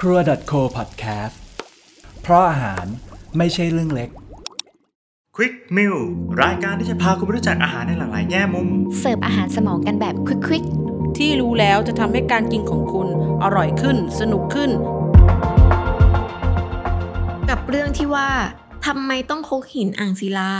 ครัว .co podcast เพราะอาหารไม่ใช่เรื่องเล็ก Quick Meal รายการที่จะพาคุณไปรู้จักอาหารในหลากหลายแง่มุม เสิร์ฟอาหารสมองกันแบบควิกที่รู้แล้วจะทำให้การกินของคุณอร่อยขึ้น สนุกขึ้น ๆ กับเรื่องที่ว่าทำไมต้องคกหินอ่างศิลา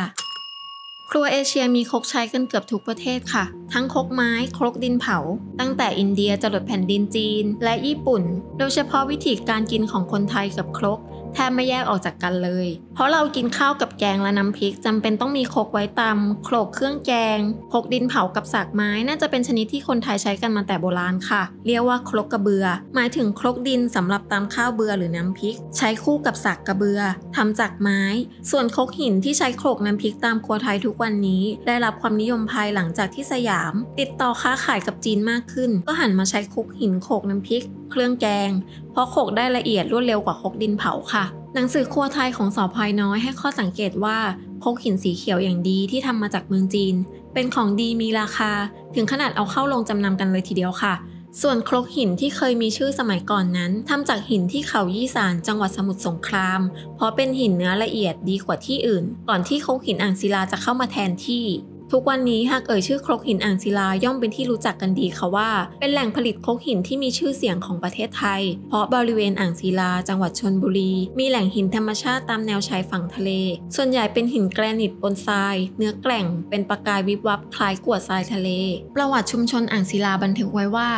ครัวเอเชียมีครกใช้กันเกือบทุกประเทศค่ะ ทั้งครกไม้ ครกดินเผา ตั้งแต่อินเดียจรดแผ่นดินจีน และญี่ปุ่น โดยเฉพาะวิธีการกินของคนไทยกับครกแทบไม่แยกออกจากกันเลย เพราะเรากินข้าวกับแกงและน้ำพริกจำเป็นต้องมีครกไว้ตำโขลกเครื่องแกงครกดินเผากับสากไม้น่าจะเป็นชนิดที่คนไทยใช้กันมาแต่โบราณค่ะ เรียกว่าครกกระเบือ หมายถึงครกดินสำหรับตำข้าวเบือหรือน้ำพริก ใช้คู่กับสากกระเบือทำจากไม้ ส่วนครกหินที่ใช้โขลกน้ำพริกตามครัวไทยทุกวันนี้ ได้รับความนิยมภายหลังจากที่สยาม ติดต่อค้าขายกับจีนมากขึ้น ก็หันมาใช้ครกหินโขลกน้ำพริก เครื่องแกง เพราะโขลกได้ละเอียดรวดเร็วกว่าครกดินเผาค่ะ หนังสือครัวไทยของสอพายน้อยให้ข้อสังเกตว่าครกหินสีเขียวอย่างดีที่ทำมาจากเมืองจีน เป็นของดีมีราคา ถึงขนาดเอาเข้าลงจำนำกันเลยทีเดียวค่ะ ส่วนครกหินที่เคยมีชื่อสมัยก่อนนั้นทำจากหินที่เขายี่สานจังหวัดสมุทรสงคราม เพราะเป็นหินเนื้อละเอียดดีกว่าที่อื่น ก่อนที่ครกหินอ่างศิลาจะเข้ามาแทนที่ ทุกวันนี้หากเอ่ยชื่อครกหินอ่างศิลาย่อมเป็นที่รู้จักกันดีค่ะว่า เป็นแหล่งผลิตครกหินที่มีชื่อเสียงของประเทศไทย เพราะบริเวณอ่างศิลา จังหวัดชนบุรี มีแหล่งหินธรรมชาติตามแนวชายฝั่งทะเล ส่วนใหญ่เป็นหินแกรนิตบนทราย เนื้อแกร่ง เป็นประกายวิบวับคล้ายกวดทรายทะเล ประวัติชุมชนอ่างศิลาบันทึกไว้ว่า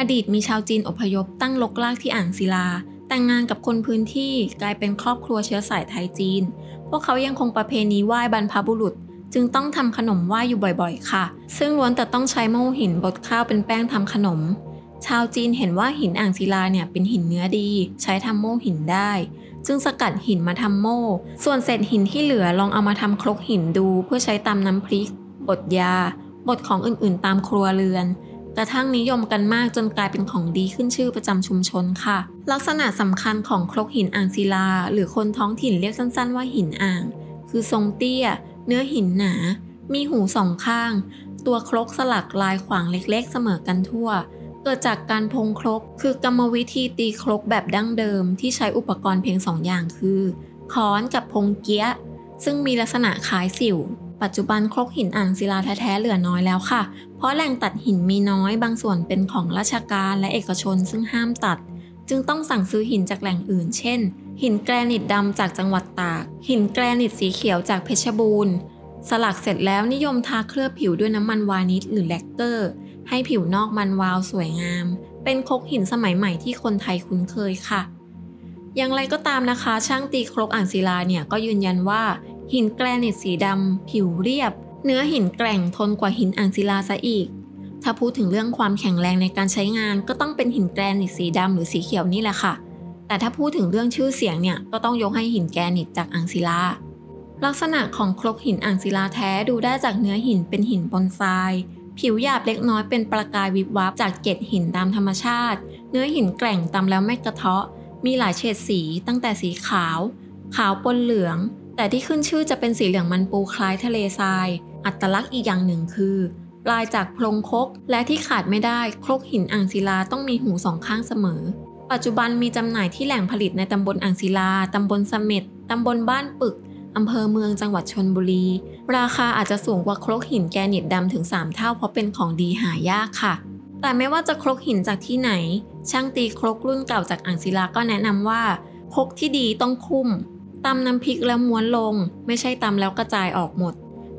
อดีตมีชาวจีนอพยพตั้งลกลากที่อ่างศิลา แต่งงานกับคนพื้นที่กลายเป็นครอบครัวเชื้อสายไทยจีน พวกเขายังคงประเพณีไหว้บรรพบุรุษ จึงต้องทำขนมไหว้อยู่บ่อยๆ ค่ะ ซึ่งล้วนแต่ต้องใช้โม่หินบดข้าวเป็นแป้งทำขนม ชาวจีนเห็นว่าหินอ่างศิลาเนี่ยเป็นหินเนื้อดี ใช้ทำโม่หินได้ จึงสกัดหินมาทำโม่ ส่วนเศษหินที่เหลือลองเอามาทำครกหินดู เพื่อใช้ตำน้ำพริก บดยา บดของอื่นๆ ตามครัวเรือนกระทั่งนิยมกันมากจนกลายเป็นของดีขึ้นชื่อประจำชุมชนค่ะ ลักษณะสำคัญของครกหินอ่างศิลา หรือคนท้องถิ่นเรียกสั้นๆว่าหินอ่าง คือทรงเตี้ย เนื้อหินหนา มีหูสองข้าง ตัวครกสลักลายขวางเล็กๆ เสมอกันทั่ว เกิดจากการพงครก คือกรรมวิธีตีครกแบบดั้งเดิมที่ใช้อุปกรณ์เพียงสองอย่างคือค้อนกับพงเกี้ย ซึ่งมีลักษณะคล้ายสิว ปัจจุบันครกหินอ่างศิลาแท้ๆเหลือน้อยแล้วค่ะ เพราะแหล่งตัดหินมีน้อยบางส่วนเป็นของราชการและเอกชนซึ่งห้ามตัด จึงต้องสั่งซื้อหินจากแหล่งอื่น เช่น หินแกรนิตดำจากจังหวัดตาก หินแกรนิตสีเขียวจากเพชรบูรณ์ สลักเสร็จแล้วนิยมทาเคลือบผิวด้วยน้ำมันวานิชหรือแลกเกอร์ ให้ผิวนอกมันวาวสวยงาม เป็นครกหินสมัยใหม่ที่คนไทยคุ้นเคยค่ะ อย่างไรก็ตามนะคะ ช่างตีครกอ่างศิลาเนี่ยก็ยืนยันว่า หินแกรนิตสีดำผิวเรียบ เนื้อหินแกร่งทนกว่าหินอ่างศิลาซะอีก ถ้าพูดถึงเรื่องความแข็งแรงในการใช้งาน ก็ต้องเป็นหินแกรนิตสีดำหรือสีเขียวนี่แหละค่ะ แต่ถ้าพูดถึงเรื่องชื่อเสียงเนี่ยก็ต้องยกให้หินแกรนิตจากอ่างศิลา ลักษณะของครกหินอ่างศิลาแท้ดูได้จากเนื้อหินเป็นหินปนทราย ผิวหยาบเล็กน้อยเป็นประกายวิบวับจากเกล็ดหินตามธรรมชาติ เนื้อหินแกร่งตำแล้วไม่กระเทาะ มีหลายเฉดสีตั้งแต่สีขาว ขาวปนเหลือง แต่ที่ขึ้นชื่อจะเป็นสีเหลืองมันปูคล้ายทะเลทราย อัตลักษณ์อีกอย่างหนึ่งคือปลายจากโพรงครกและที่ขาดไม่ได้ครกหินอ่างศิลาต้องมีหูสองข้างเสมอ ปัจจุบันมีจำหน่ายที่แหล่งผลิตในตำบลอ่างศิลา ตำบลเสม็ด ตำบลบ้านปึก อำเภอเมืองจังหวัดชนบุรี ราคาอาจจะสูงกว่าครกหินแกรนิตดำถึง 3 เท่าเพราะเป็นของดีหายากค่ะ แต่ไม่ว่าจะครกหินจากที่ไหน ช่างตีครกรุ่นเก่าจากอ่างศิลาก็แนะนำว่าครกที่ดีต้องคุ้มตำน้ำพริกแล้วม้วนลง ไม่ใช่ตำแล้วกระจายออกหมด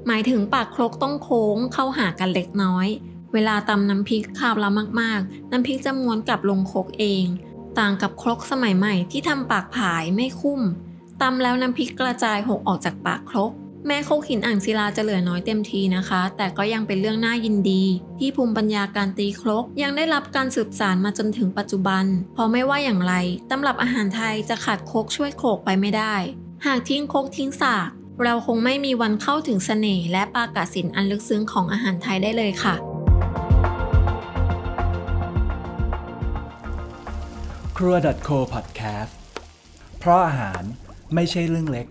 หมายถึงปากครกต้องโค้งเข้าหากันเล็กน้อย เวลาตำน้ำพริกคาวแล้วมากๆ น้ำพริกจะม้วนกลับลงครกเอง ต่างกับครกสมัยใหม่ที่ทำปากผายไม่คุ้มตำแล้วน้ำพริกกระจายหกออกจากปากครก แม้โคกหินอ่างศิลาจะเหลือน้อยเต็มทีนะคะ แต่ก็ยังเป็นเรื่องน่ายินดี ที่ภูมิปัญญาการตีครกยังได้รับการสืบสานมาจนถึงปัจจุบัน เพราะไม่ว่าอย่างไรตำรับอาหารไทยจะขาดโคกช่วยโขกไปไม่ได้ หากทิ้งโคกทิ้งสากเราคงไม่มีวันเข้าถึงเสน่ห์และปากาศิลป์อันลึกซึ้งของอาหารไทยได้เลยค่ะ ครัว .co podcast เพราะอาหารไม่ใช่เรื่องเล็ก